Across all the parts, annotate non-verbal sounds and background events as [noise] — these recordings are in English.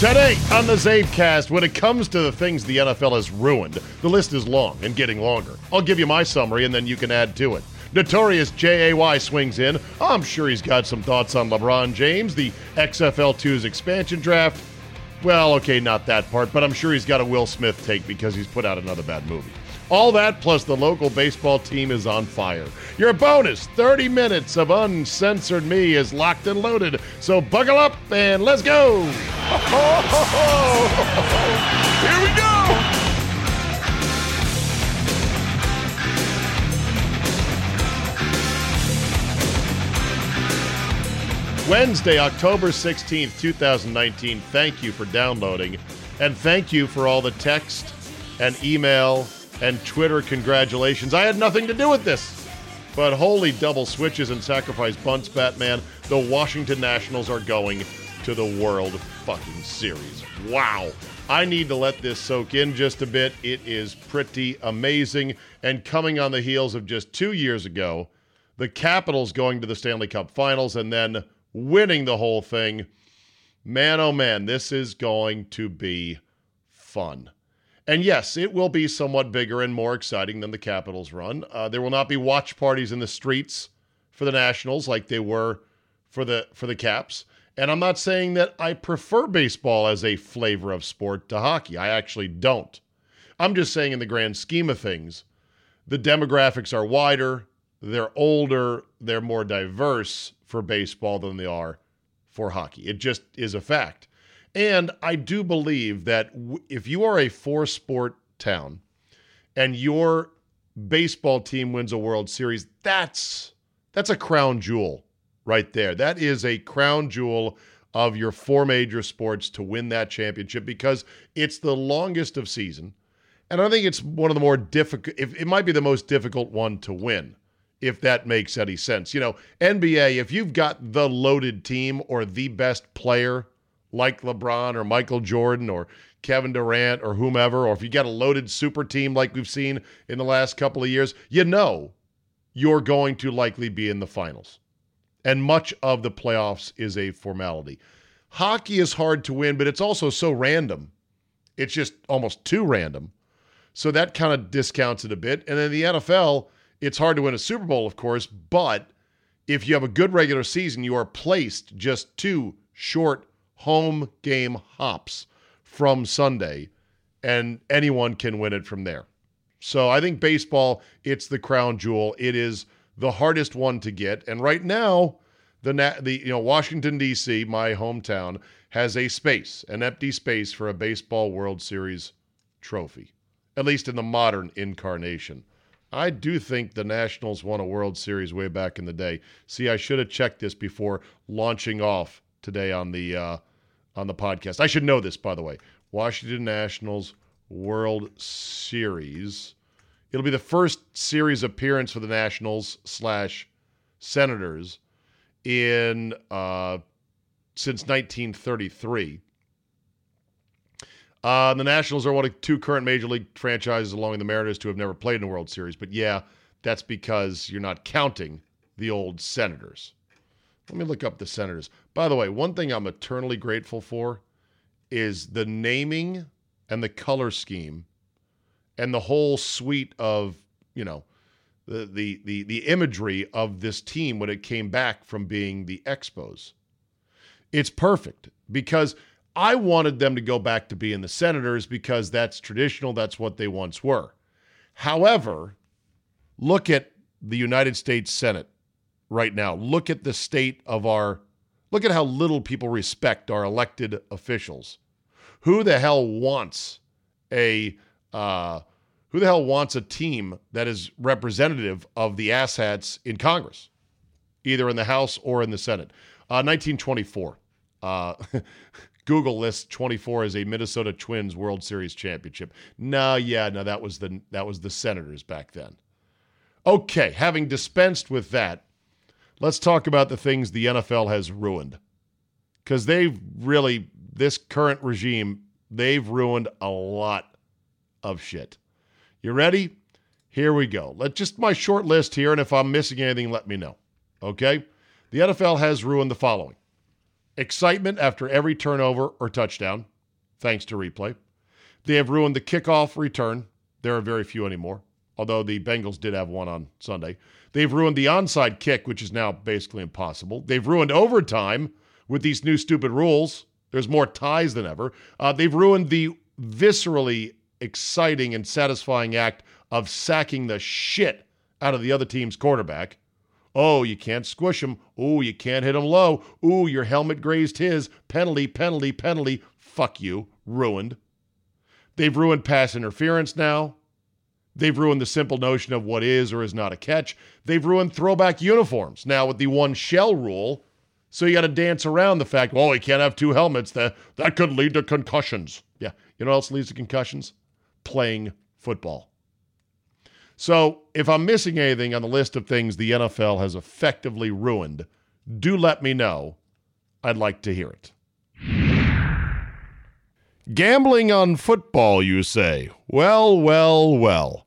Today on the CzabeCast, when it comes to the things the NFL has ruined, the list is long and getting longer. I'll give you my summary and then you can add to it. Notorious JAY swings in. I'm sure he's got some thoughts on LeBron James, the XFL 2's expansion draft. Well, okay, not that part, but I'm sure he's got a Will Smith take because he's put out another bad movie. All that plus the local baseball team is on fire. Your bonus 30 minutes of uncensored me is locked and loaded. So buckle up and let's go. [laughs] Here we go. Wednesday, October 16th, 2019. Thank you for downloading. And thank you for all the text and email and Twitter congratulations. I had nothing to do with this. But holy double switches and sacrifice bunts, Batman. The Washington Nationals are going to the World fucking Series. Wow. I need to let this soak in just a bit. It is pretty amazing. And coming on the heels of just two years ago, the Capitals going to the Stanley Cup finals and then winning the whole thing. Man, oh man, this is going to be fun. And yes, it will be somewhat bigger and more exciting than the Capitals run. Uh, there will not be watch parties in the streets for the Nationals like they were for the for the Caps. And I'm not saying that I prefer baseball as a flavor of sport to hockey. I actually don't. I'm just saying in the grand scheme of things, the demographics are wider, they're older, they're more diverse for baseball than they are for hockey. It just is a fact. And I do believe that w- if you are a four sport town and your baseball team wins a World Series, that's that's a crown jewel right there. That is a crown jewel of your four major sports to win that championship because it's the longest of season. And I think it's one of the more difficult it might be the most difficult one to win if that makes any sense. You know, NBA if you've got the loaded team or the best player like LeBron or Michael Jordan or Kevin Durant or whomever, or if you get a loaded super team like we've seen in the last couple of years, you know you're going to likely be in the finals. And much of the playoffs is a formality. Hockey is hard to win, but it's also so random. It's just almost too random. So that kind of discounts it a bit. And then the NFL, it's hard to win a Super Bowl, of course, but if you have a good regular season, you are placed just too short home game hops from Sunday, and anyone can win it from there. So I think baseball, it's the crown jewel. It is the hardest one to get. And right now, the the you know Washington D.C., my hometown, has a space, an empty space for a baseball World Series trophy, at least in the modern incarnation. I do think the Nationals won a World Series way back in the day. See, I should have checked this before launching off today on the uh, on the podcast. I should know this, by the way. Washington Nationals World Series. It'll be the first series appearance for the Nationals slash Senators in uh, since 1933. Uh, the Nationals are one of two current major league franchises, along with the Mariners, to have never played in a World Series. But yeah, that's because you're not counting the old Senators. Let me look up the Senators. By the way, one thing I'm eternally grateful for is the naming and the color scheme and the whole suite of, you know, the the the, the imagery of this team when it came back from being the Expos. It's perfect because I wanted them to go back to being the Senators because that's traditional, that's what they once were. However, look at the United States Senate right now. Look at the state of our look at how little people respect our elected officials. Who the hell wants a uh, who the hell wants a team that is representative of the asshats in Congress, either in the House or in the Senate? Uh, 1924. Uh, [laughs] Google lists 24 as a Minnesota Twins World Series championship. No, yeah, no, that was the that was the Senators back then. Okay, having dispensed with that, let's talk about the things the NFL has ruined. Because they've really, this current regime, they've ruined a lot of shit. You ready? Here we go. Let just my short list here, and if I'm missing anything, let me know. Okay? The NFL has ruined the following excitement after every turnover or touchdown, thanks to replay. They have ruined the kickoff return. There are very few anymore, although the Bengals did have one on Sunday. They've ruined the onside kick, which is now basically impossible. They've ruined overtime with these new stupid rules. There's more ties than ever. Uh, they've ruined the viscerally exciting and satisfying act of sacking the shit out of the other team's quarterback. Oh, you can't squish him. Oh, you can't hit him low. Oh, your helmet grazed his. Penalty, penalty, penalty. Fuck you. Ruined. They've ruined pass interference now. They've ruined the simple notion of what is or is not a catch. They've ruined throwback uniforms now with the one shell rule. So you got to dance around the fact, oh, well, you can't have two helmets. That that could lead to concussions. Yeah, you know what else leads to concussions? Playing football. So, if I'm missing anything on the list of things the NFL has effectively ruined, do let me know. I'd like to hear it. Gambling on football, you say? Well, well, well.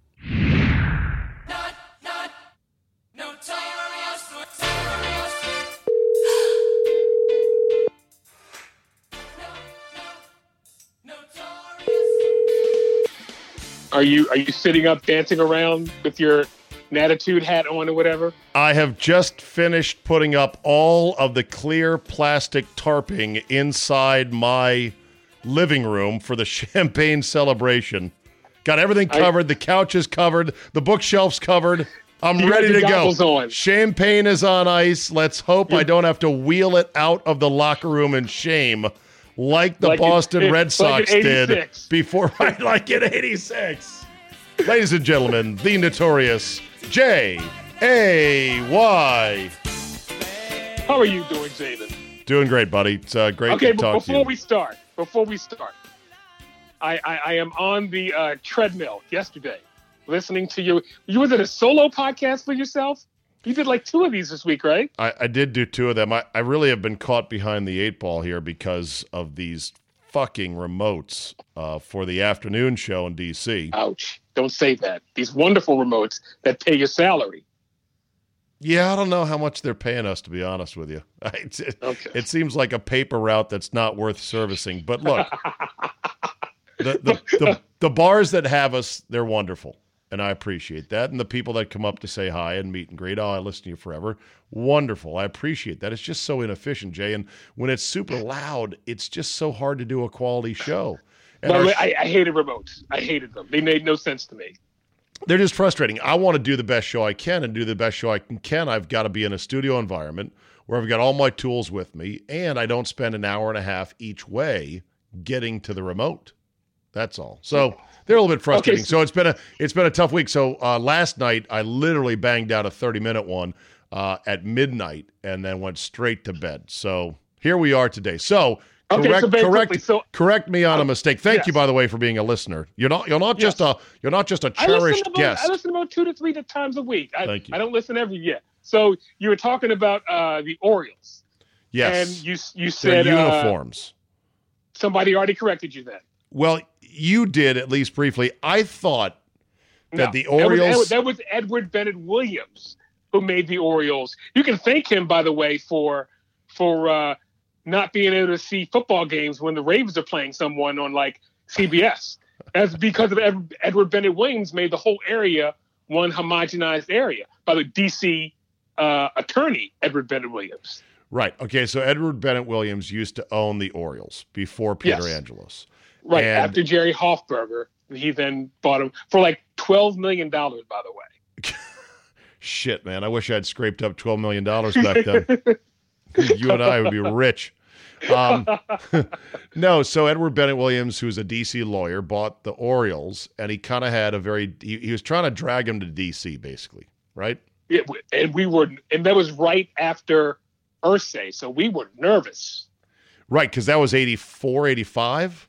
Are you are you sitting up dancing around with your an attitude hat on or whatever. I have just finished putting up all of the clear plastic tarping inside my living room for the [laughs] champagne celebration. Got everything covered. I, the couch is covered. The bookshelf's covered. I'm ready to go. On. Champagne is on ice. Let's hope I don't have to wheel it out of the locker room in shame like the like Boston it, Red Sox like did before [laughs] like in 86. Ladies and gentlemen, the notorious J A Y. How are you doing, Jaden? Doing great, buddy. It's uh, great okay, to talk before to you. we start, before we start, I, I, I am on the uh, treadmill yesterday, listening to you. You was it a solo podcast for yourself? You did like two of these this week, right? I, I did do two of them. I, I really have been caught behind the eight ball here because of these fucking remotes uh, for the afternoon show in DC. Ouch. Don't say that. These wonderful remotes that pay your salary. Yeah, I don't know how much they're paying us, to be honest with you. [laughs] It, okay. it seems like a paper route that's not worth servicing. But look, [laughs] the, the, the, the bars that have us, they're wonderful and I appreciate that. And the people that come up to say hi and meet and greet, oh, I listen to you forever. Wonderful. I appreciate that. It's just so inefficient, Jay. And when it's super loud, it's just so hard to do a quality show. And our, I, I hated remotes. I hated them. They made no sense to me. They're just frustrating. I want to do the best show I can and do the best show I can. I've got to be in a studio environment where I've got all my tools with me and I don't spend an hour and a half each way getting to the remote. That's all. So they're a little bit frustrating. Okay, so, so, it's been a it's been a tough week. So uh, last night I literally banged out a thirty minute one uh, at midnight and then went straight to bed. So here we are today. So. Okay, correct, so correct, so, correct me on a mistake. Thank yes. you, by the way, for being a listener. You're not, you're not yes. just a, you're not just a cherished I about, guest. I listen about two to three times a week. I, Thank you. I don't listen every yet. So you were talking about uh, the Orioles. Yes. And you, you said Their uniforms. Uh, somebody already corrected you then. Well, you did at least briefly. I thought that no, the Orioles. That was, that was, Edward Bennett Williams who made the Orioles. You can thank him, by the way, for for uh, not being able to see football games when the Ravens are playing someone on like CBS. That's because of Ed, Edward Bennett Williams made the whole area one homogenized area by the DC uh, attorney Edward Bennett Williams. Right. Okay. So Edward Bennett Williams used to own the Orioles before Peter yes. Angelos. Right and, after Jerry Hoffberger, he then bought him for like twelve million dollars. By the way. [laughs] Shit, man! I wish I'd scraped up twelve million dollars back then. [laughs] you and I would be rich. Um, [laughs] no, so Edward Bennett Williams, who's a DC lawyer, bought the Orioles, and he kind of had a very he, he, was trying to drag him to DC, basically, right? Yeah, and we were, and that was right after Irsay, so we were nervous. Right, because that was 84, 85?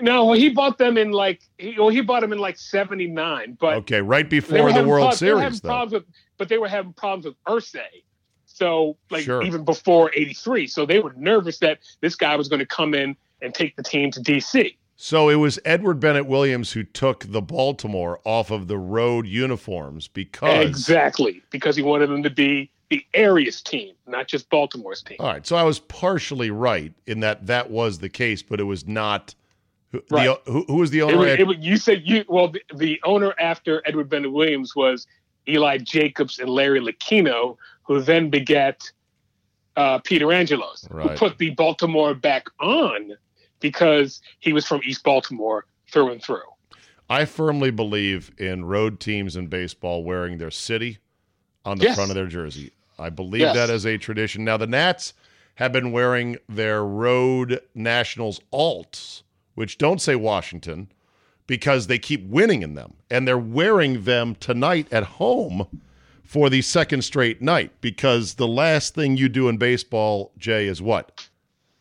No, he bought them in like he well, he bought them in like '79, but okay, right before the World problems, Series, though. Problems with, but they were having problems with Irsay, so like sure. even before '83, so they were nervous that this guy was going to come in and take the team to DC. So it was Edward Bennett Williams who took the Baltimore off of the road uniforms because exactly because he wanted them to be the area's team, not just Baltimore's team. All right, so I was partially right in that that was the case, but it was not Right. The, who, who was the owner? It, it, you said you well the, the, owner after Edward Bennett Williams was Eli Jacobs and Larry Lucchino, who then begat uh, Peter Angelos, right. who put the Baltimore back on because he was from East Baltimore through and through. I firmly believe in road teams in baseball wearing their city on the yes. front of their jersey. I believe yes. that as a tradition. Now the Nats have been wearing their road nationals alts which don't say Washington because they keep winning in them. And they're wearing them tonight at home for the second straight night because the last thing you do in baseball, Jay, is what?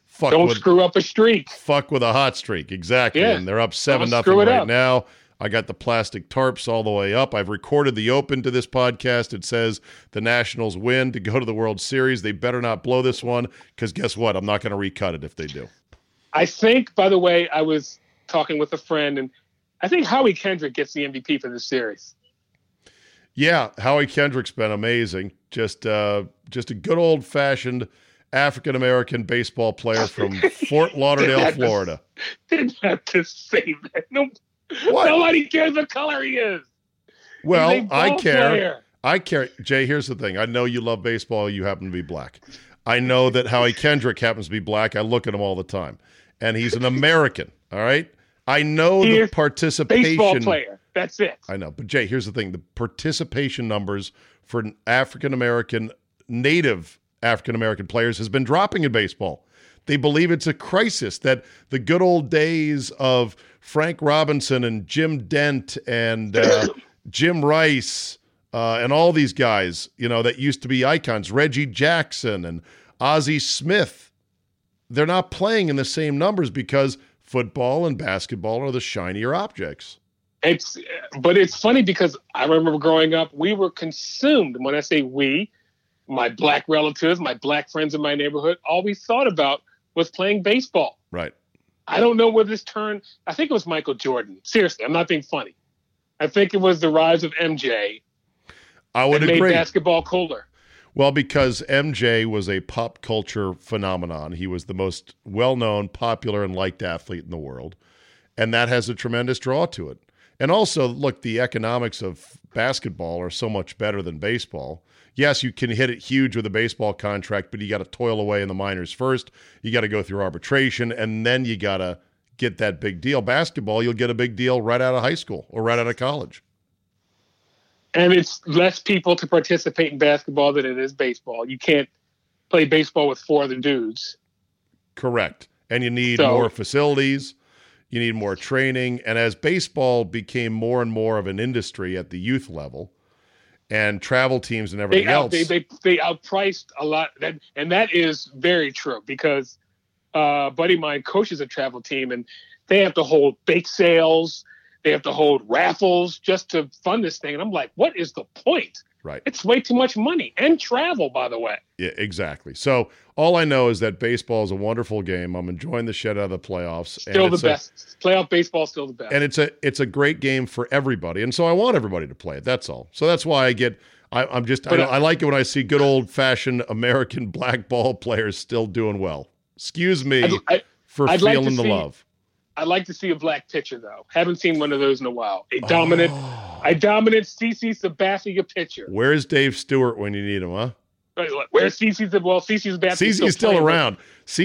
Fuck Don't with, screw up a streak. Fuck with a hot streak. Exactly. Yeah. And they're up 7 nothing right up. now. I got the plastic tarps all the way up. I've recorded the open to this podcast. It says the Nationals win to go to the World Series. They better not blow this one because guess what? I'm not going to recut it if they do. I think, by the way, I was talking with a friend, and I think Howie Kendrick gets the MVP for this series. Yeah, Howie Kendrick's been amazing. Just, uh, just a good old fashioned African American baseball player [laughs] from Fort Lauderdale, Florida. didn't have to say that. No, what? Nobody cares what color he is. Well, I care. player. I care. Jay, here's the thing. I know you love baseball. You happen to be black. I know that Howie Kendrick happens to be black. I look at him all the time, and he's an American. All right. I know He the participation. Baseball player. That's it. I know, but Jay, here's the thing: the participation numbers for African American, native African American players has been dropping in baseball. They believe it's a crisis that the good old days of Frank Robinson and Jim Dent and uh, [coughs] Jim Rice uh, and all these guys, you know, that used to be icons, Reggie Jackson and Ozzie Smith, they're not playing in the same numbers because football and basketball are the shinier objects. It's but it's funny because I remember growing up, we were consumed. When I say we, my black relatives, my black friends in my neighborhood, all we thought about was playing baseball. Right. I don't know where this turned. I think it was Michael Jordan. Seriously, I'm not being funny. I think it was the rise of MJ I would that made agree. basketball cooler. Well, because MJ was a pop culture phenomenon. He was the most well known, popular, and liked athlete in the world. And that has a tremendous draw to it. And also, look, the economics of basketball are so much better than baseball. Yes, you can hit it huge with a baseball contract, but you got to toil away in the minors first. You got to go through arbitration, and then you got to get that big deal. Basketball, you'll get a big deal right out of high school or right out of college. And it's less people to participate in basketball than it is baseball. You can't play baseball with four other dudes. Correct. And you need So- more facilities, you need more training. And as baseball became more and more of an industry at the youth level, and travel teams and They everything out, else, they, they they outpriced a lot that and that is very true because uh, a buddy of mine coaches a travel team and they have to hold bake sales, they have to hold raffles just to fund this thing. And I'm like, what is the point? right? It's way too much money and travel, by the way. Yeah, exactly. So all I know is that baseball is a wonderful game. I'm enjoying the shit out of the playoffs. Still the it's a- best. Playoff baseball still the best. and it's a it's a great game for everybody, and so I want everybody to play it. That's all. So that's why I get. I, I'm just. I, But, uh, I like it when I see good old fashioned American [laughs] black ball players still doing well. Excuse me I'd, I, for I'd like feeling the see- love. I'd like to see a black pitcher though. Haven't seen one of those in a while. A dominant, Oh. a dominant CC Sabathia pitcher. Where's Dave Stewart when you need him, huh? Where's CC? Well, CC Sabathia CC's still playing, but- around.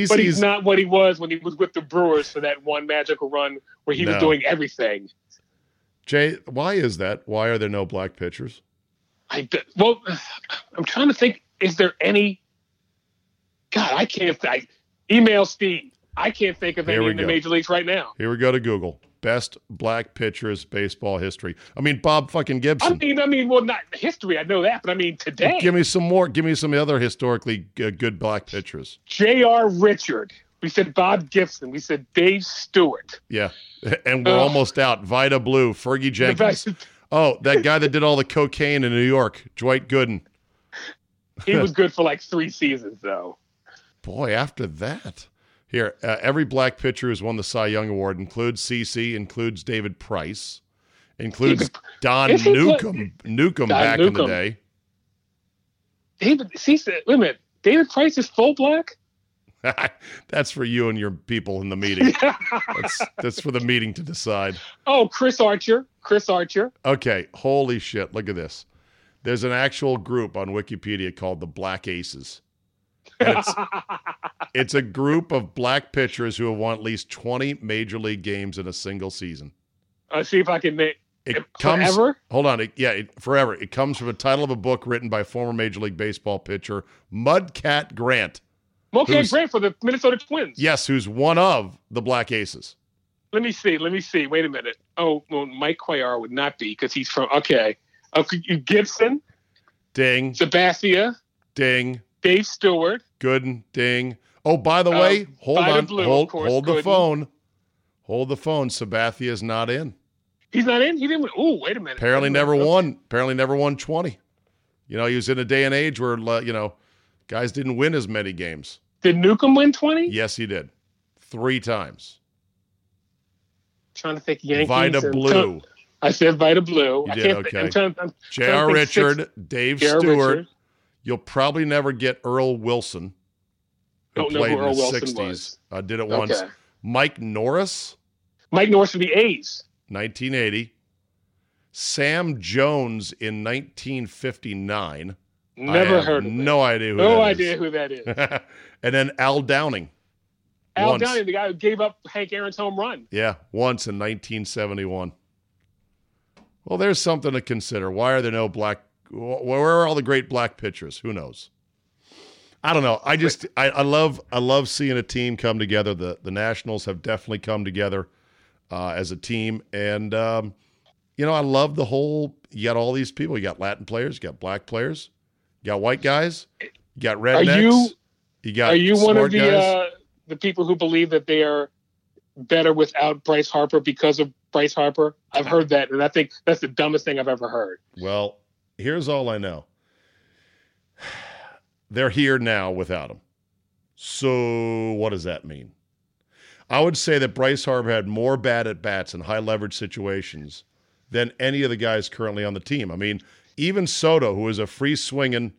But he's not what he was when he was with the Brewers for that one magical run where he No. was doing everything. Jay. Why is that? Why are there no black pitchers? I well, I'm trying to think. Is there any? God, I can't. I, email Steve. I can't think of Here any in the major leagues right now. Here we go to Google. Best black pitchers baseball history. I mean Bob fucking Gibson. I mean, I mean, well, not history. I know that, but I mean today. Give me some more. Give me some other historically g- good black pitchers. J.R. Richard. We said Bob Gibson. We said Dave Stewart. Yeah, [laughs] and we're Ugh. almost out. Vida Blue, Fergie Jenkins. Oh, that guy that did all the cocaine in New York, Dwight Gooden. he was [laughs] good for like three seasons, though. Boy, after that, here uh, every black pitcher who's won the Cy Young Award includes CC, includes David Price, includes Don Is he pla- Newcombe. Newcombe Don back in the day. David, see, wait a minute. David Price is full black. [laughs] that's for you and your people in the meeting. [laughs] That's that's for the meeting to decide. Oh, Chris Archer. Chris Archer. Okay, holy shit! Look at this. There's an actual group on Wikipedia called the Black Aces. It's, [laughs] it's a group of black pitchers who have won at least 20 major league games in a single season. Let's see if I can make It comes forever. Hold on, it, yeah, it, forever. It comes from a title of a book written by former Major League Baseball pitcher Mudcat Grant. mudcat Grant for the Minnesota Twins. Yes, who's one of the Black Aces. Let me see. Let me see. Wait a minute. Oh, well, Mike Cuellar would not be because he's from. Okay. Okay. Gibson, Ding, Sabathia, ding, Dave Stewart. Gooden, ding. Oh, by the Uh, way, hold on, Blue, hold, course, hold the phone, hold the phone. Sabathia is not in. He's not in. He didn't. Oh, wait a minute. Apparently, never won. Apparently, never won 20. You know, he was in a day and age where uh, you know guys didn't win as many games. Did Newcombe win twenty? Yes, he did, three times. trying to think. Yankees. And- Blue. I said Vida Blue. You I did, okay. I'm trying. I'm J.R. think six- Richard, Dave J.R. Stewart. Richard. You'll probably never get Earl Wilson, who Don't played who in Earl the Wilson 60s. was. Uh, did it once. Okay. Mike Norris, Mike Norris for the A's. 1980. Sam Jones in 1959. Never heard of No that. idea who No that idea is. who that is. [laughs] and then Al Downing. Al Once. Downing, the guy who gave up Hank Aaron's home run. Yeah, once in 1971. Well, there's something to consider. Why are there no black? Wh- Where are all the great black pitchers? Who knows? I don't know. I just I, I love I love seeing a team come together. The the Nationals have definitely come together uh, as a team, and um, you know I love the whole. You got all these people. You got Latin players. You got black players. You got white guys. You got rednecks. you- you got Are you one of the uh, the people who believe that they are better without Bryce Harper because of Bryce Harper? I've heard that, and I think that's the dumbest thing I've ever heard. Well, here's all I know. [sighs] They're here now without him. So what does that mean? I would say that Bryce Harper had more bad at bats in high leverage situations than any of the guys currently on the team. I mean, even Soto, who is a free swinging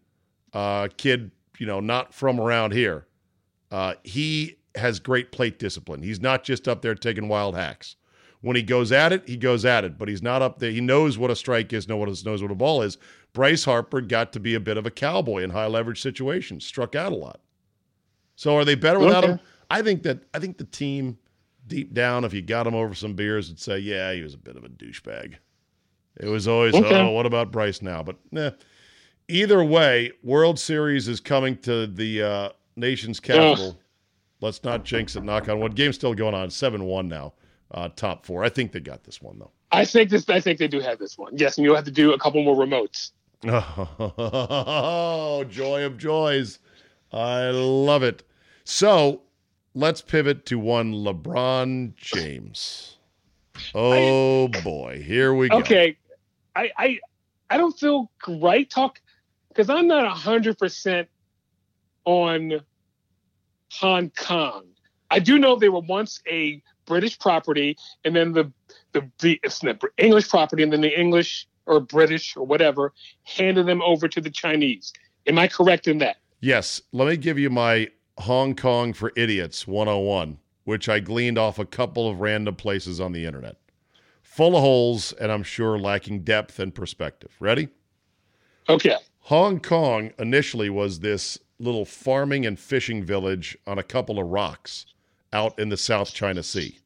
uh, kid, you know, not from around here, uh, he has great plate discipline. He's not just up there taking wild hacks. When he goes at it, he goes at it, but he's not up there. He knows what a strike is, knows what a ball is. Bryce Harper got to be a bit of a cowboy in high leverage situations, struck out a lot. So are they better without Okay. him? I think that I think the team deep down, if you got him over some beers, would say, yeah, he was a bit of a douchebag. It was always, Okay. oh, what about Bryce now? But nah. Either way, World Series is coming to the uh, nation's capital. Let's not jinx it. Knock on wood. Game's still going on. Seven one now. Uh, top four. I think they got this one though. I think this. I think they do have this one. Yes, and you'll have to do a couple more remotes. [laughs] Oh, joy of joys. I love it. So let's pivot to one LeBron James. Oh boy, here we go. Okay, I I I don't feel right talk because I'm not hundred percent on Hong Kong. I do know they were once a British property, and then the the, the it's the English property, and then the English or British or whatever handed them over to the Chinese. Am I correct in that? Yes, let me give you my Hong Kong for Idiots 101, which I gleaned off a couple of random places on the internet. Full of holes, and I'm sure lacking depth and perspective. Ready? Okay. Hong Kong initially was this little farming and fishing village on a couple of rocks out in the South China Sea.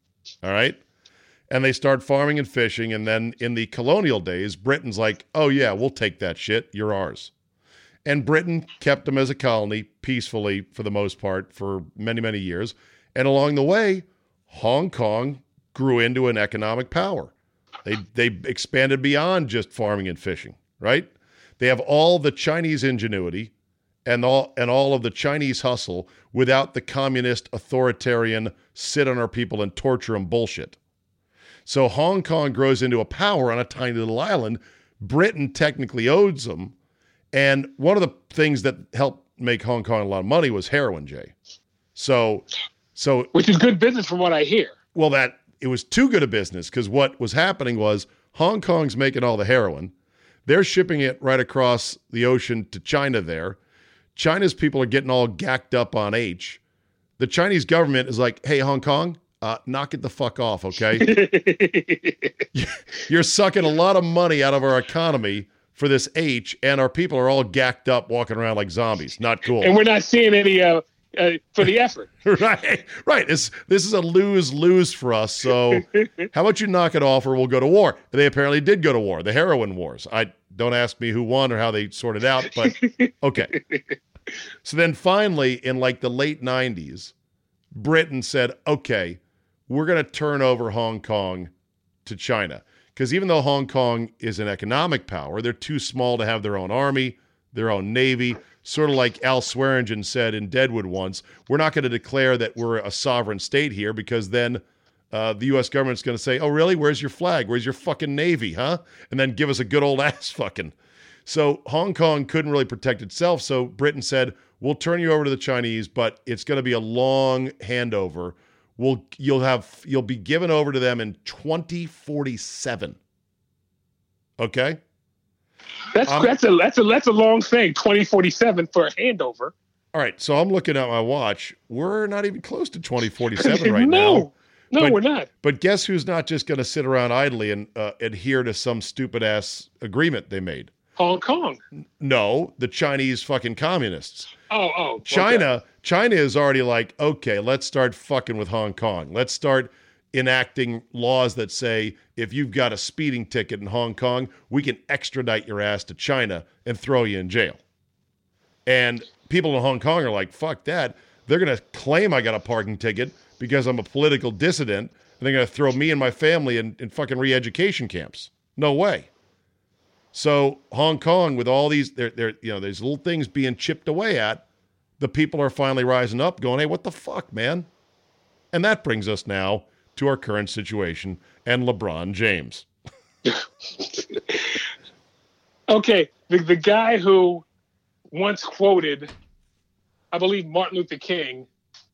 All right? And they start farming and fishing. And then in the colonial days, Britain's like, oh, yeah, we'll take that shit. You're ours. And Britain kept them as a colony peacefully for the most part for many, many years. And along the way, Hong Kong grew into an economic power. They, they expanded beyond just farming and fishing, right? They have all the Chinese ingenuity and all and all of the Chinese hustle without the communist authoritarian sit on our people and torture them bullshit. So Hong Kong grows into a power on a tiny little island. Britain technically owes them. And one of the things that helped make Hong Kong a lot of money was heroin, Jay. So so Which is good business from what I hear. well, that it was too good a business because what was happening was Hong Kong's making all the heroin. They're shipping it right across the ocean to China there. China's people are getting all gacked up on H. The Chinese government is like, hey, Hong Kong, uh, knock it the fuck off, okay? [laughs] You're sucking a lot of money out of our economy for this H, and our people are all gacked up walking around like zombies. Not cool. and we're not seeing any uh, uh, for the effort. [laughs] right, right. This this is a lose lose for us. So, [laughs] how about you knock it off, or we'll go to war? They apparently did go to war, the heroin wars. I don't ask me who won or how they sorted out, but [laughs] okay. So then finally, in like the late '90s, Britain said, "Okay, we're going to turn over Hong Kong to China." Because even though Hong Kong is an economic power, they're too small to have their own army, their own navy. Sort of like Al Swearengen said in Deadwood once, we're not going to declare that we're a sovereign state here because then uh, the U.S. government's going to say, oh, really? Where's your flag? Where's your fucking navy, huh? And then give us a good old [laughs] ass fucking. So Hong Kong couldn't really protect itself. So Britain said, we'll turn you over to the Chinese, but it's going to be a long handover. We'll, you'll have you'll be given over to them in 2047. Okay? That's Um, that's a that's a that's a long thing. Twenty forty seven for a handover. All right, so I'm looking at my watch. We're not even close to 2047 [laughs] right now. no. No, But- we're not. But guess who's not just going to sit around idly and uh, adhere to some stupid ass agreement they made? Hong Kong. No, the Chinese fucking communists. Oh, oh. okay. China, China is already like, okay, let's start fucking with Hong Kong. Let's start enacting laws that say if you've got a speeding ticket in Hong Kong, we can extradite your ass to China and throw you in jail. And people in Hong Kong are like, fuck that. They're going to claim I got a parking ticket because I'm a political dissident, and they're going to throw me and my family in, in fucking re education camps. No way. So Hong Kong, with all these, there, there, you know, there's little things being chipped away at. The people are finally rising up, going, "Hey, what the fuck, man?" And that brings us now to our current situation and LeBron James. [laughs] Okay, the, the guy who once quoted, I believe Martin Luther King,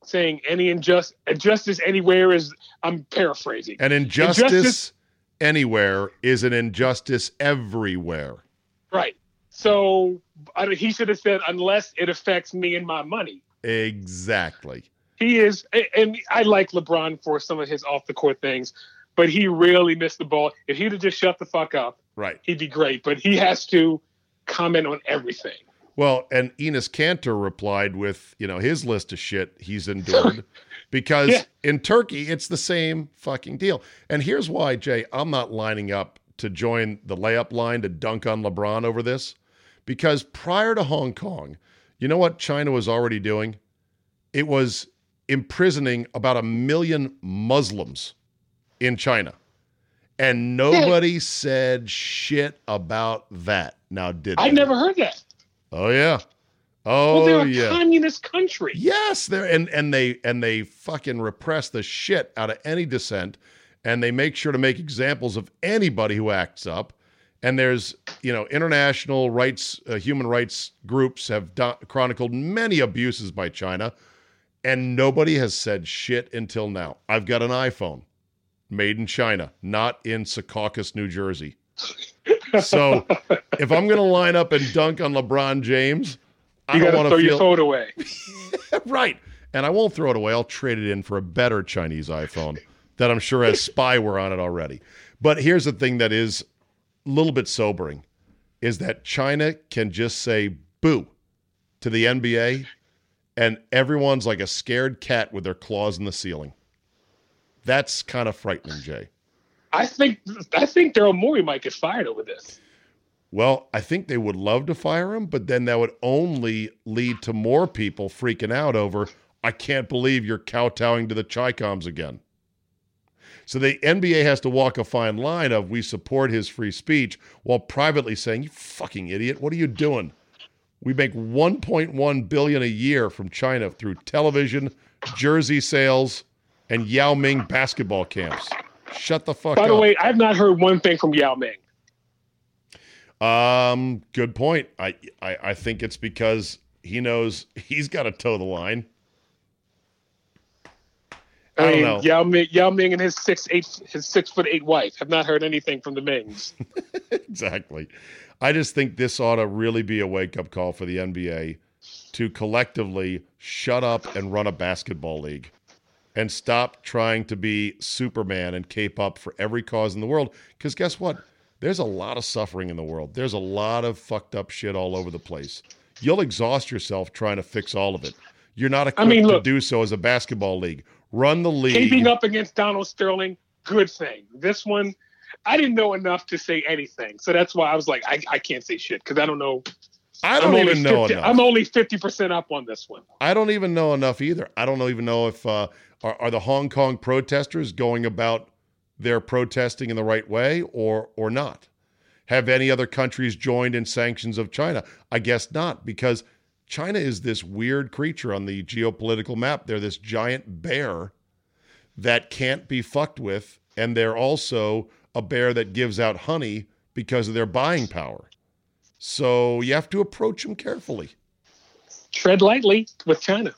saying any injustice, injustice anywhere is, I'm paraphrasing. An injustice, Injustice- anywhere is an injustice everywhere. Right. So I, he should have said, unless it affects me and my money. Exactly. He is, and I like LeBron for some of his off the court things, but he really missed the ball. If he'd have just shut the fuck up, Right. he'd be great. But he has to comment on everything. Well, and Enes Kanter replied with, you know, his list of shit he's endured [laughs] because Yeah. in Turkey, it's the same fucking deal. And here's why, Jay, I'm not lining up to join the layup line to dunk on LeBron over this. Because prior to Hong Kong, you know what China was already doing? It was imprisoning about a million Muslims in China. And nobody [laughs] said shit about that. Now, did I they? never heard that. Oh yeah. oh Well, Oh they're a yeah. communist country. Yes, they're and and they and they fucking repress the shit out of any dissent, and they make sure to make examples of anybody who acts up. And there's you know international rights, uh, human rights groups have do- chronicled many abuses by China, and nobody has said shit until now. I've got an iPhone, made in China, not in Secaucus, New Jersey. So [laughs] if I'm going to line up and dunk on LeBron James, I You don't want to throw to your phone away. [laughs] right. And I won't throw it away. I'll trade it in for a better Chinese iPhone that I'm sure has spyware on it already. But here's the thing that is a little bit sobering is that China can just say boo to the NBA and everyone's like a scared cat with their claws in the ceiling. That's kind of frightening, Jay. I think I think Daryl Morey might get fired over this. Well, I think they would love to fire him, but then that would only lead to more people freaking out over, I can't believe you're kowtowing to the Chicoms again. So the NBA has to walk a fine line of we support his free speech while privately saying, You fucking idiot, what are you doing? We make 1.1 billion a year from China through television, jersey sales, and Yao Ming basketball camps. Shut the fuck By up. By the way, I've not heard one thing from Yao Ming. Um, good point. I, I I think it's because he knows he's got to toe the line. I don't mean, know. Yao Ming, Yao Ming and his six eight his six foot eight wife have not heard anything from the Mings. [laughs] exactly. I just think this ought to really be a wake up call for the NBA to collectively shut up and run a basketball league and stop trying to be Superman and cape up for every cause in the world. Because guess what? There's a lot of suffering in the world. There's a lot of fucked up shit all over the place. You'll exhaust yourself trying to fix all of it. You're not equipped mean, to look- do so as a basketball league. Run the league. Keeping up against Donald Sterling, good thing. This one, I didn't know enough to say anything, so that's why I was like, I, I can't say shit because I don't know. I don't I'm even only know 50 enough. I'm only fifty percent up on this one. I don't even know enough either. I don't know- even know if uh, are, are the Hong Kong protesters going about their protesting in the right way or or not. Have any other countries joined in sanctions of China? I guess not, because China is this weird creature on the geopolitical map. They're this giant bear that can't be fucked with, and they're also a bear that gives out honey because of their buying power. So you have to approach them carefully. Tread lightly with China.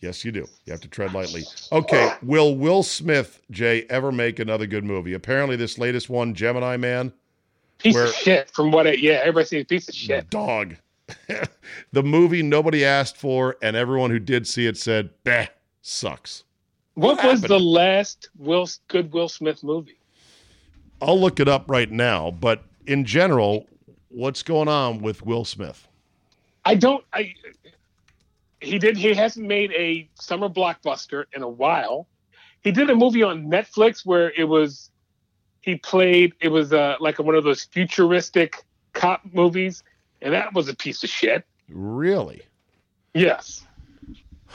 Yes, you do. You have to tread lightly. Okay, will Will Smith, Jay, ever make another good movie? Apparently, this latest one, Gemini Man, Piece Where- of shit. From what? I, yeah, everybody sees piece of shit. dog. [laughs] the movie nobody asked for, and everyone who did see it said, "Bah, sucks." What, What was the last Will good Will Smith movie? I'll look it up right now, but in general, what's going on with Will Smith? I don't. I he did. He hasn't made a summer blockbuster in a while. He did a movie on Netflix where it was he played. It was uh, like one of those futuristic cop movies, and that was a piece of shit. Really? Yes.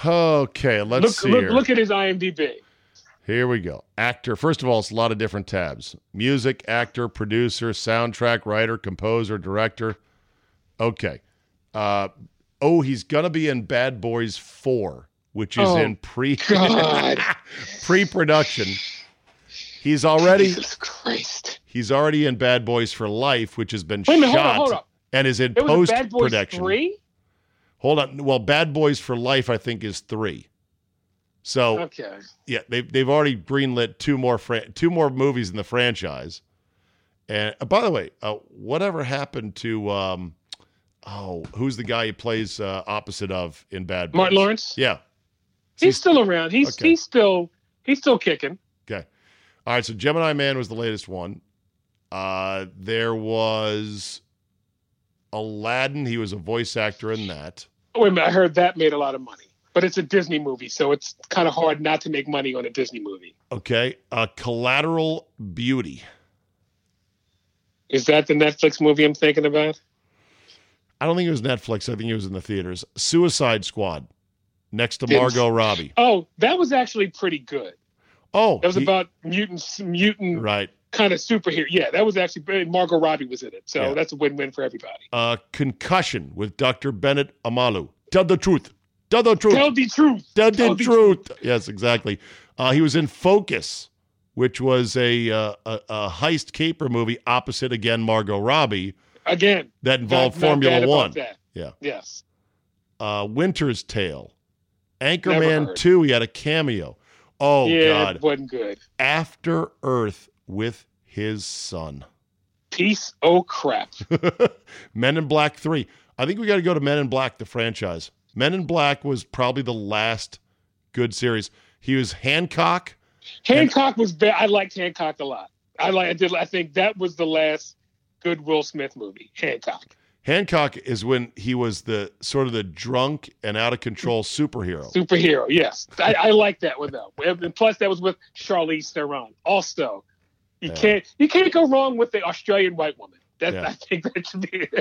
Okay, let's Look, see look, here. look at his IMDb. Here we go. Actor. First of all, it's a lot of different tabs music, actor, producer, soundtrack, writer, composer, director. Okay. Uh, oh, he's going to be in Bad Boys 4, which is Oh, in pre [laughs] pre production. He's already Jesus Christ. he's already in Bad Boys for Life, which has been Wait a minute, hold shot on, hold on. And is in post production. Three. Hold on. Well, Bad Boys for Life, I think, is three. So Okay. yeah, they've they've already greenlit two more fran- two more movies in the franchise. And uh, by the way, uh, whatever happened to um, oh, who's the guy who plays uh, opposite of in Bad Boys? Martin Lawrence. Yeah. He's still around. He's Okay. he's still he's still kicking. Okay. All right. So Gemini Man was the latest one. Uh, there was Aladdin. He was a voice actor in that. Oh, wait a minute. I heard that made a lot of money, but it's a Disney movie, so it's kind of hard not to make money on a Disney movie. Okay. Uh, Collateral Beauty. Is that the Netflix movie I'm thinking about? I don't think it was Netflix. I think it was in the theaters. Suicide Squad. Next to Margot Robbie. Oh, that was actually pretty good. Oh, That was he- about mutants, mutant right. Kind of superhero. Yeah, that was actually Margot Robbie was in it, so Yeah. that's a win-win for everybody. Uh, concussion with Dr. Bennet Omalu. Tell the truth. Tell the truth. Tell the truth. Tell the tell the truth. Yes, exactly. Uh, he was in Focus, which was a, uh, a a heist caper movie opposite again Margot Robbie Again, that involved not- not Formula about One. Yeah. Yes. Uh, Winter's Tale, Anchorman. Two. He had a cameo. Oh yeah, God! it wasn't good. After Earth with his son. Piece oh crap. [laughs] Men in Black 3. I think we got to go to Men in Black, the franchise. Men in Black was probably the last good series. He was Hancock. Hancock was bad. I liked Hancock a lot. I like. I did. I think that was the last good Will Smith movie. Hancock. Hancock is when he was the sort of the drunk and out of control superhero. Superhero. Yes, I, I like that one though. And plus, that was with Charlize Theron. Also, you Yeah. can't you can't go wrong with the Australian white woman. That Yeah. [laughs] I think that should be. [laughs]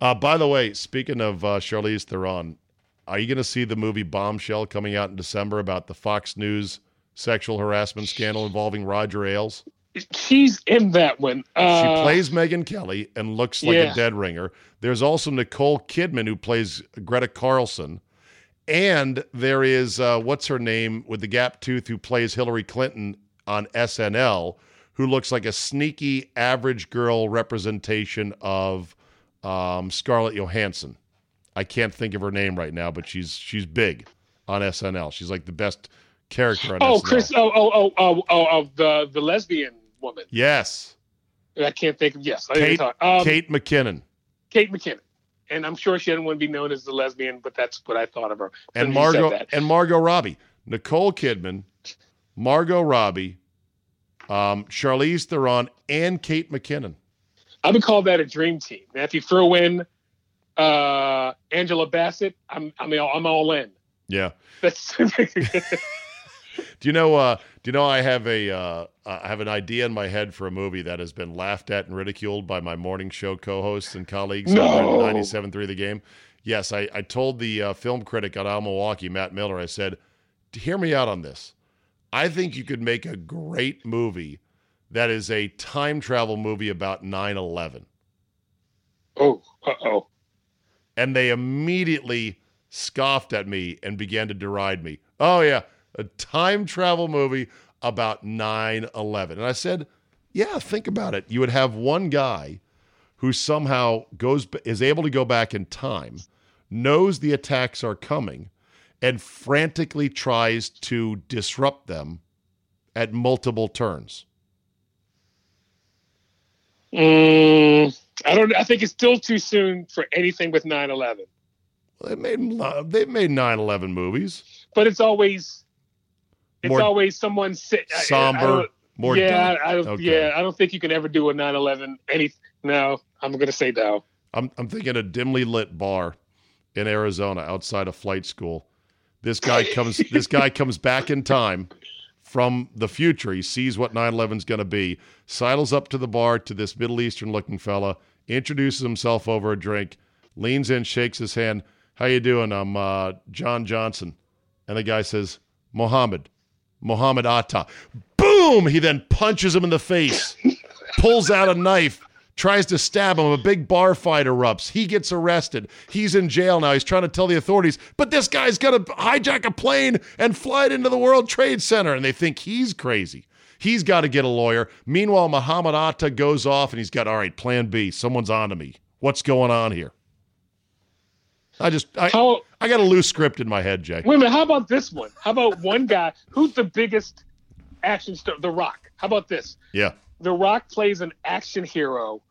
Uh, by the way, speaking of uh, Charlize Theron, are you going to see the movie Bombshell coming out in December about the Fox News sexual harassment scandal involving Roger Ailes? She's in that one. Uh, She plays Megyn Kelly and looks like yeah. a dead ringer. There's also Nicole Kidman who plays Greta Carlson. And there is uh, what's her name with the gap tooth who plays Hillary Clinton on SNL, who looks like a sneaky average girl representation of um, Scarlett Johansson. I can't think of her name right now, but she's she's big on SNL. She's like the best character on Oh, SNL. Chris. Oh, oh, oh, oh, oh, oh, the the lesbian woman. Yes, I can't think of. Yes, Kate-. Um, Kate McKinnon. Kate McKinnon. And I'm sure she didn't want to be known as the lesbian, but that's what I thought of her. and Margot and Margot Robbie, Nicole Kidman, Margot Robbie, um, Charlize Theron, and Kate McKinnon. I would call that a dream team. Now, if you throw in uh, Angela Bassett, I'm I'm all, I'm all in. Yeah. That's [laughs] Do you know? Uh, do you know? I have a uh, I have an idea in my head for a movie that has been laughed at and ridiculed by my morning show co-hosts and colleagues No. on 97.3 The Game. Yes, I, I told the uh, film critic on Al Milwaukee, Matt Miller. I said, "Hear me out on this. I think you could make a great movie that is a time travel movie about 9/11." oh, uh oh. and they immediately scoffed at me and began to deride me. Oh yeah, a time travel movie about 9/11. And I said, "Yeah, think about it. You would have one guy who somehow goes is able to go back in time, knows the attacks are coming, and frantically tries to disrupt them at multiple turns." Mm, I don't. I think it's still too soon for anything with 9/11. They made they've made 9/11 movies. But it's always it's More always someone sit I- I somber, more yeah, dark. I don't. Okay. Yeah, I don't think you can ever do a 9/11. Any? No, I'm gonna say no. I'm I'm thinking a dimly lit bar in Arizona outside a flight school. This guy comes this guy [laughs] comes back in time from the future. He sees what 9/11 is going to be. Sidles up to the bar to this Middle Eastern looking fella, introduces himself over a drink, leans in, shakes his hand. How you doing? I'm uh, John Johnson. And the guy says, Mohammed, Mohammed Atta. Boom! He then punches him in the face, pulls out a knife, tries to stab him. A big bar fight erupts. He gets arrested. He's in jail now. He's trying to tell the authorities, but this guy's going to hijack a plane and fly it into the World Trade Center. And they think he's crazy. He's got to get a lawyer. Meanwhile, Muhammad Atta goes off and he's got, all right, plan B. Someone's on to me. What's going on here? I just, I, How? I got a loose script in my head, Jay. Wait a minute. How about this one? How about one guy who's the biggest action star? The Rock. How about this? Yeah. The Rock plays an action hero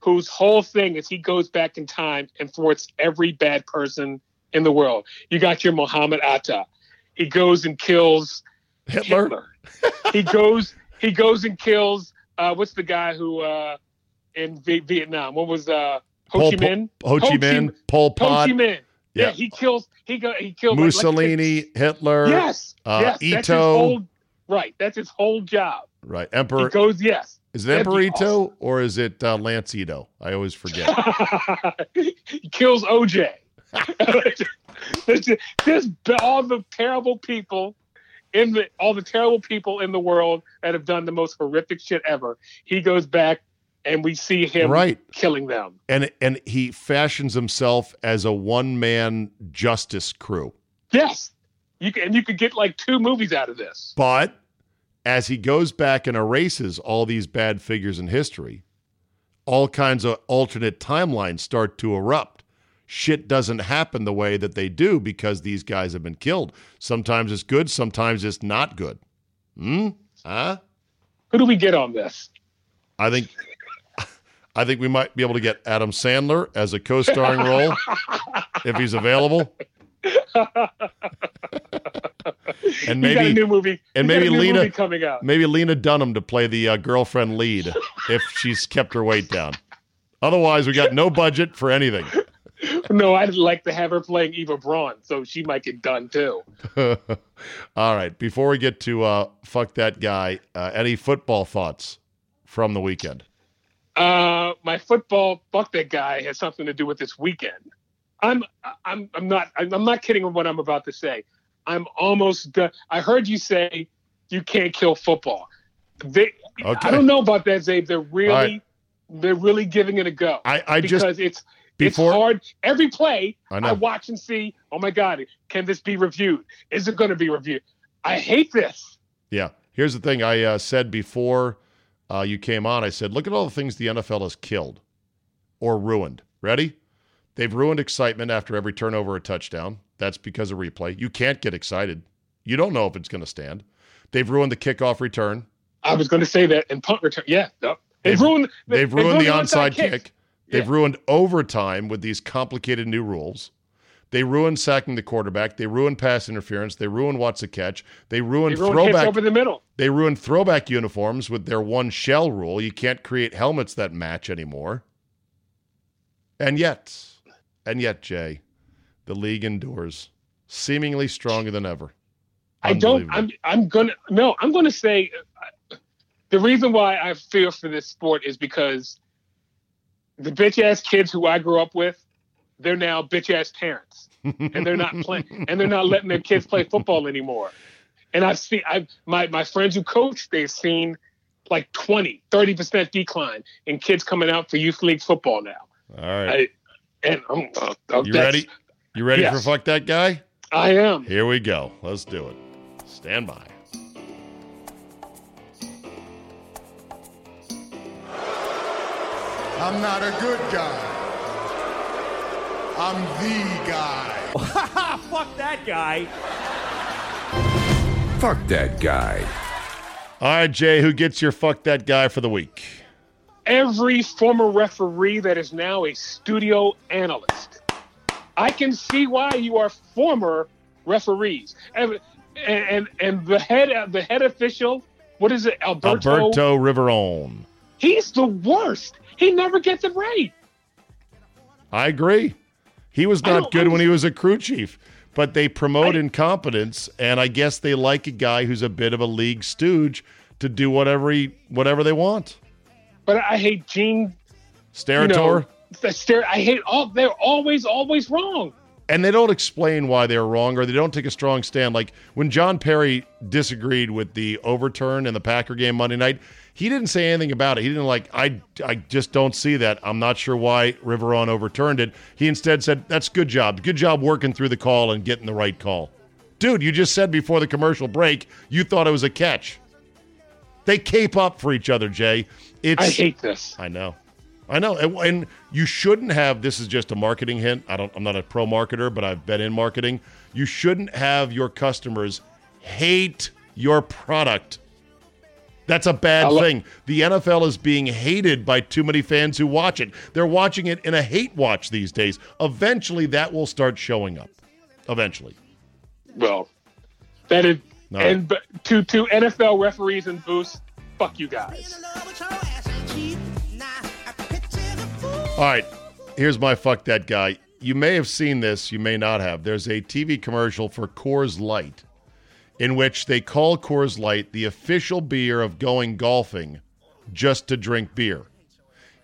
whose whole thing is he goes back in time and thwarts every bad person in the world. You got your Muhammad Atta. He goes and kills Hitler? Hitler. he goes he goes and kills uh, what's the guy who uh, in v- Vietnam? What was uh, Ho Pol Chi Minh? Ho Chi Minh, Pol Ho Pot, Chi Minh. Yeah. Yeah. he kills. He go. He kills like- like- Mussolini, Hitler, yes. uh, yes. That's his Ito. whole, right. That's his whole job. right? He Emperor. goes. Yes. Is it That'd Emperor be or is it uh, Lanceito? I always forget. [laughs] he kills OJ. just- [laughs] all the terrible people in the all the terrible people in the world that have done the most horrific shit ever. He goes back and we see him right. killing them. And and he fashions himself as a one man justice crew. Yes. You can and you could get like two movies out of this. But as he goes back and erases all these bad figures in history, all kinds of alternate timelines start to erupt. Shit doesn't happen the way that they do because these guys have been killed. Sometimes it's good, sometimes it's not good. Hmm? Huh? Who do we get on this? I think I think we might be able to get Adam Sandler as a co-starring role if he's available. [laughs] [laughs] and He got a maybe new movie. and maybe Lena- coming out. maybe Lena Dunham to play the uh, girlfriend lead [laughs] if she's kept her weight down. Otherwise, we got no budget for anything. [laughs] No, I'd like to have her playing Eva Braun, so she might get done too. All right. Before we get to uh, fuck that guy, uh, any football thoughts from the weekend? Uh, my football fuck that guy has something to do with this weekend. I'm I'm I'm not I'm not kidding with what I'm about to say. I'm almost done. I heard you say you can't kill football. They, Okay. I don't know about that, Czabe. They're really right. they're really giving it a go I, I because just it's before it's hard. Every play I I, watch and see. Oh my God, can this be reviewed? Is it going to be reviewed? I hate this. Yeah. Here's the thing I uh, said before uh, you came on. I said, look at all the things the NFL has killed or ruined. Ready? They've ruined excitement after every turnover or touchdown. That's because of replay. You can't get excited. You don't know if it's going to stand. They've ruined the kickoff return. I was going to say that in punt return. Yeah, no. they've, They've- ruined. They've ruined the onside kicks. kick. They've Yeah. ruined overtime with these complicated new rules. They ruined sacking the quarterback. They ruined pass interference. They ruined what's a catch. They They ruined ruined throwback over the middle. They ruined throwback uniforms with their one shell rule. You can't create helmets that match anymore. And yet, and yet, Jay, the league endures, seemingly stronger than ever. I don't. I'm. I'm gonna. No, I'm gonna say uh, the reason why I feel for this sport is because the bitch ass kids who I grew up with, they're now bitch ass parents, and they're not playing, [laughs] and they're not letting their kids play football anymore. And I've seen. I my my friends who coach, they've seen like 20, 30 percent decline in kids coming out for youth league football now. All right. I, and um, uh, uh, you ready? You ready Yes. for fuck that guy? I am. Here we go. Let's do it. Stand by. I'm not a good guy. I'm the guy. [laughs] Fuck that guy. Fuck that guy. All right, Jay, who gets your fuck that guy for the week? every former referee that is now a studio analyst. I can see why you are former referees. And and and, the head the head official, what is it, Alberto? Alberto Riveron. He's the worst. He never gets it right. I agree. He was not good when he was a crew chief, but they promote I- incompetence, and I guess they like a guy who's a bit of a league stooge to do whatever he whatever they want. But I hate Gene. You Steratore. know, the stare. I hate all. They're always always wrong. and they don't explain why they're wrong or they don't take a strong stand. Like when John Parry disagreed with the overturn in the Packer game Monday night, he didn't say anything about it. He didn't like, I, I just don't see that. I'm not sure why Riveron overturned it. He instead said, that's good job. Good job working through the call and getting the right call. Dude, you just said before the commercial break you thought it was a catch. They cape up for each other, Jay. It's I hate this. I know. I know. And, and you shouldn't have this is just a marketing hint. I don't I'm not a pro marketer, but I've been in marketing. You shouldn't have your customers hate your product. That's a bad lo- thing. The NFL is being hated by too many fans who watch it. They're watching it in a hate watch these days. Eventually that will start showing up. Eventually. Well, that is. No. And to to NFL referees and boosts, fuck you guys. All right, here's my fuck that guy. You may have seen this, you may not have. There's a TV commercial for Coors Light in which they call Coors Light the official beer of going golfing just to drink beer.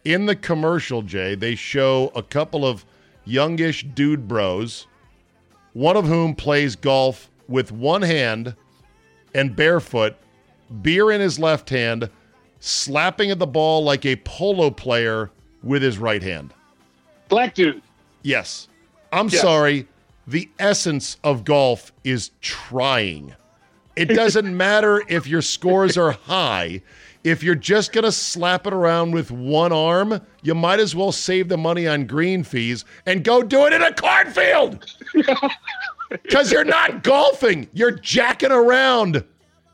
In the commercial, Jay, they show a couple of youngish dude bros, one of whom plays golf with one hand and barefoot, beer in his left hand, slapping at the ball like a polo player with his right hand. Black dude. Yes. I'm Yes. sorry. The essence of golf is trying. It [laughs] doesn't matter if your scores are high. If you're just going to slap it around with one arm, you might as well save the money on green fees and go do it in a cornfield. [laughs] Because you're not golfing, you're jacking around.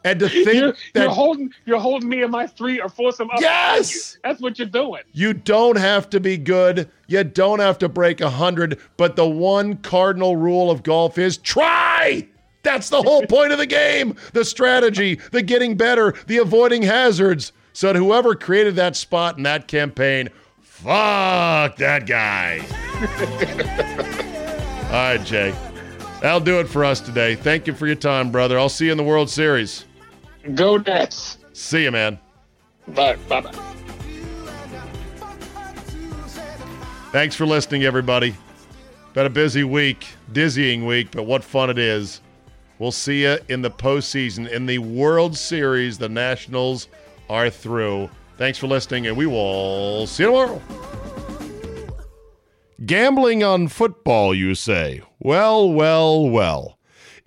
And to think You're, that you're holding you're holding me and my three or foursome up. Yes! That's what you're doing. You don't have to be good. You don't have to break a hundred. But the one cardinal rule of golf is try. That's the whole [laughs] point of the game. The strategy, the getting better, the avoiding hazards. So whoever created that spot in that campaign, fuck that guy. [laughs] All right, Jay. That'll do it for us today. Thank you for your time, brother. I'll see you in the World Series. Go Nets. See you, man. Bye bye bye. Thanks for listening, everybody. Been a busy week, dizzying week, but what fun it is. We'll see you in the postseason. In the World Series, the Nationals are through. Thanks for listening, and we will see you tomorrow. Gambling on football, you say? Well, well, well.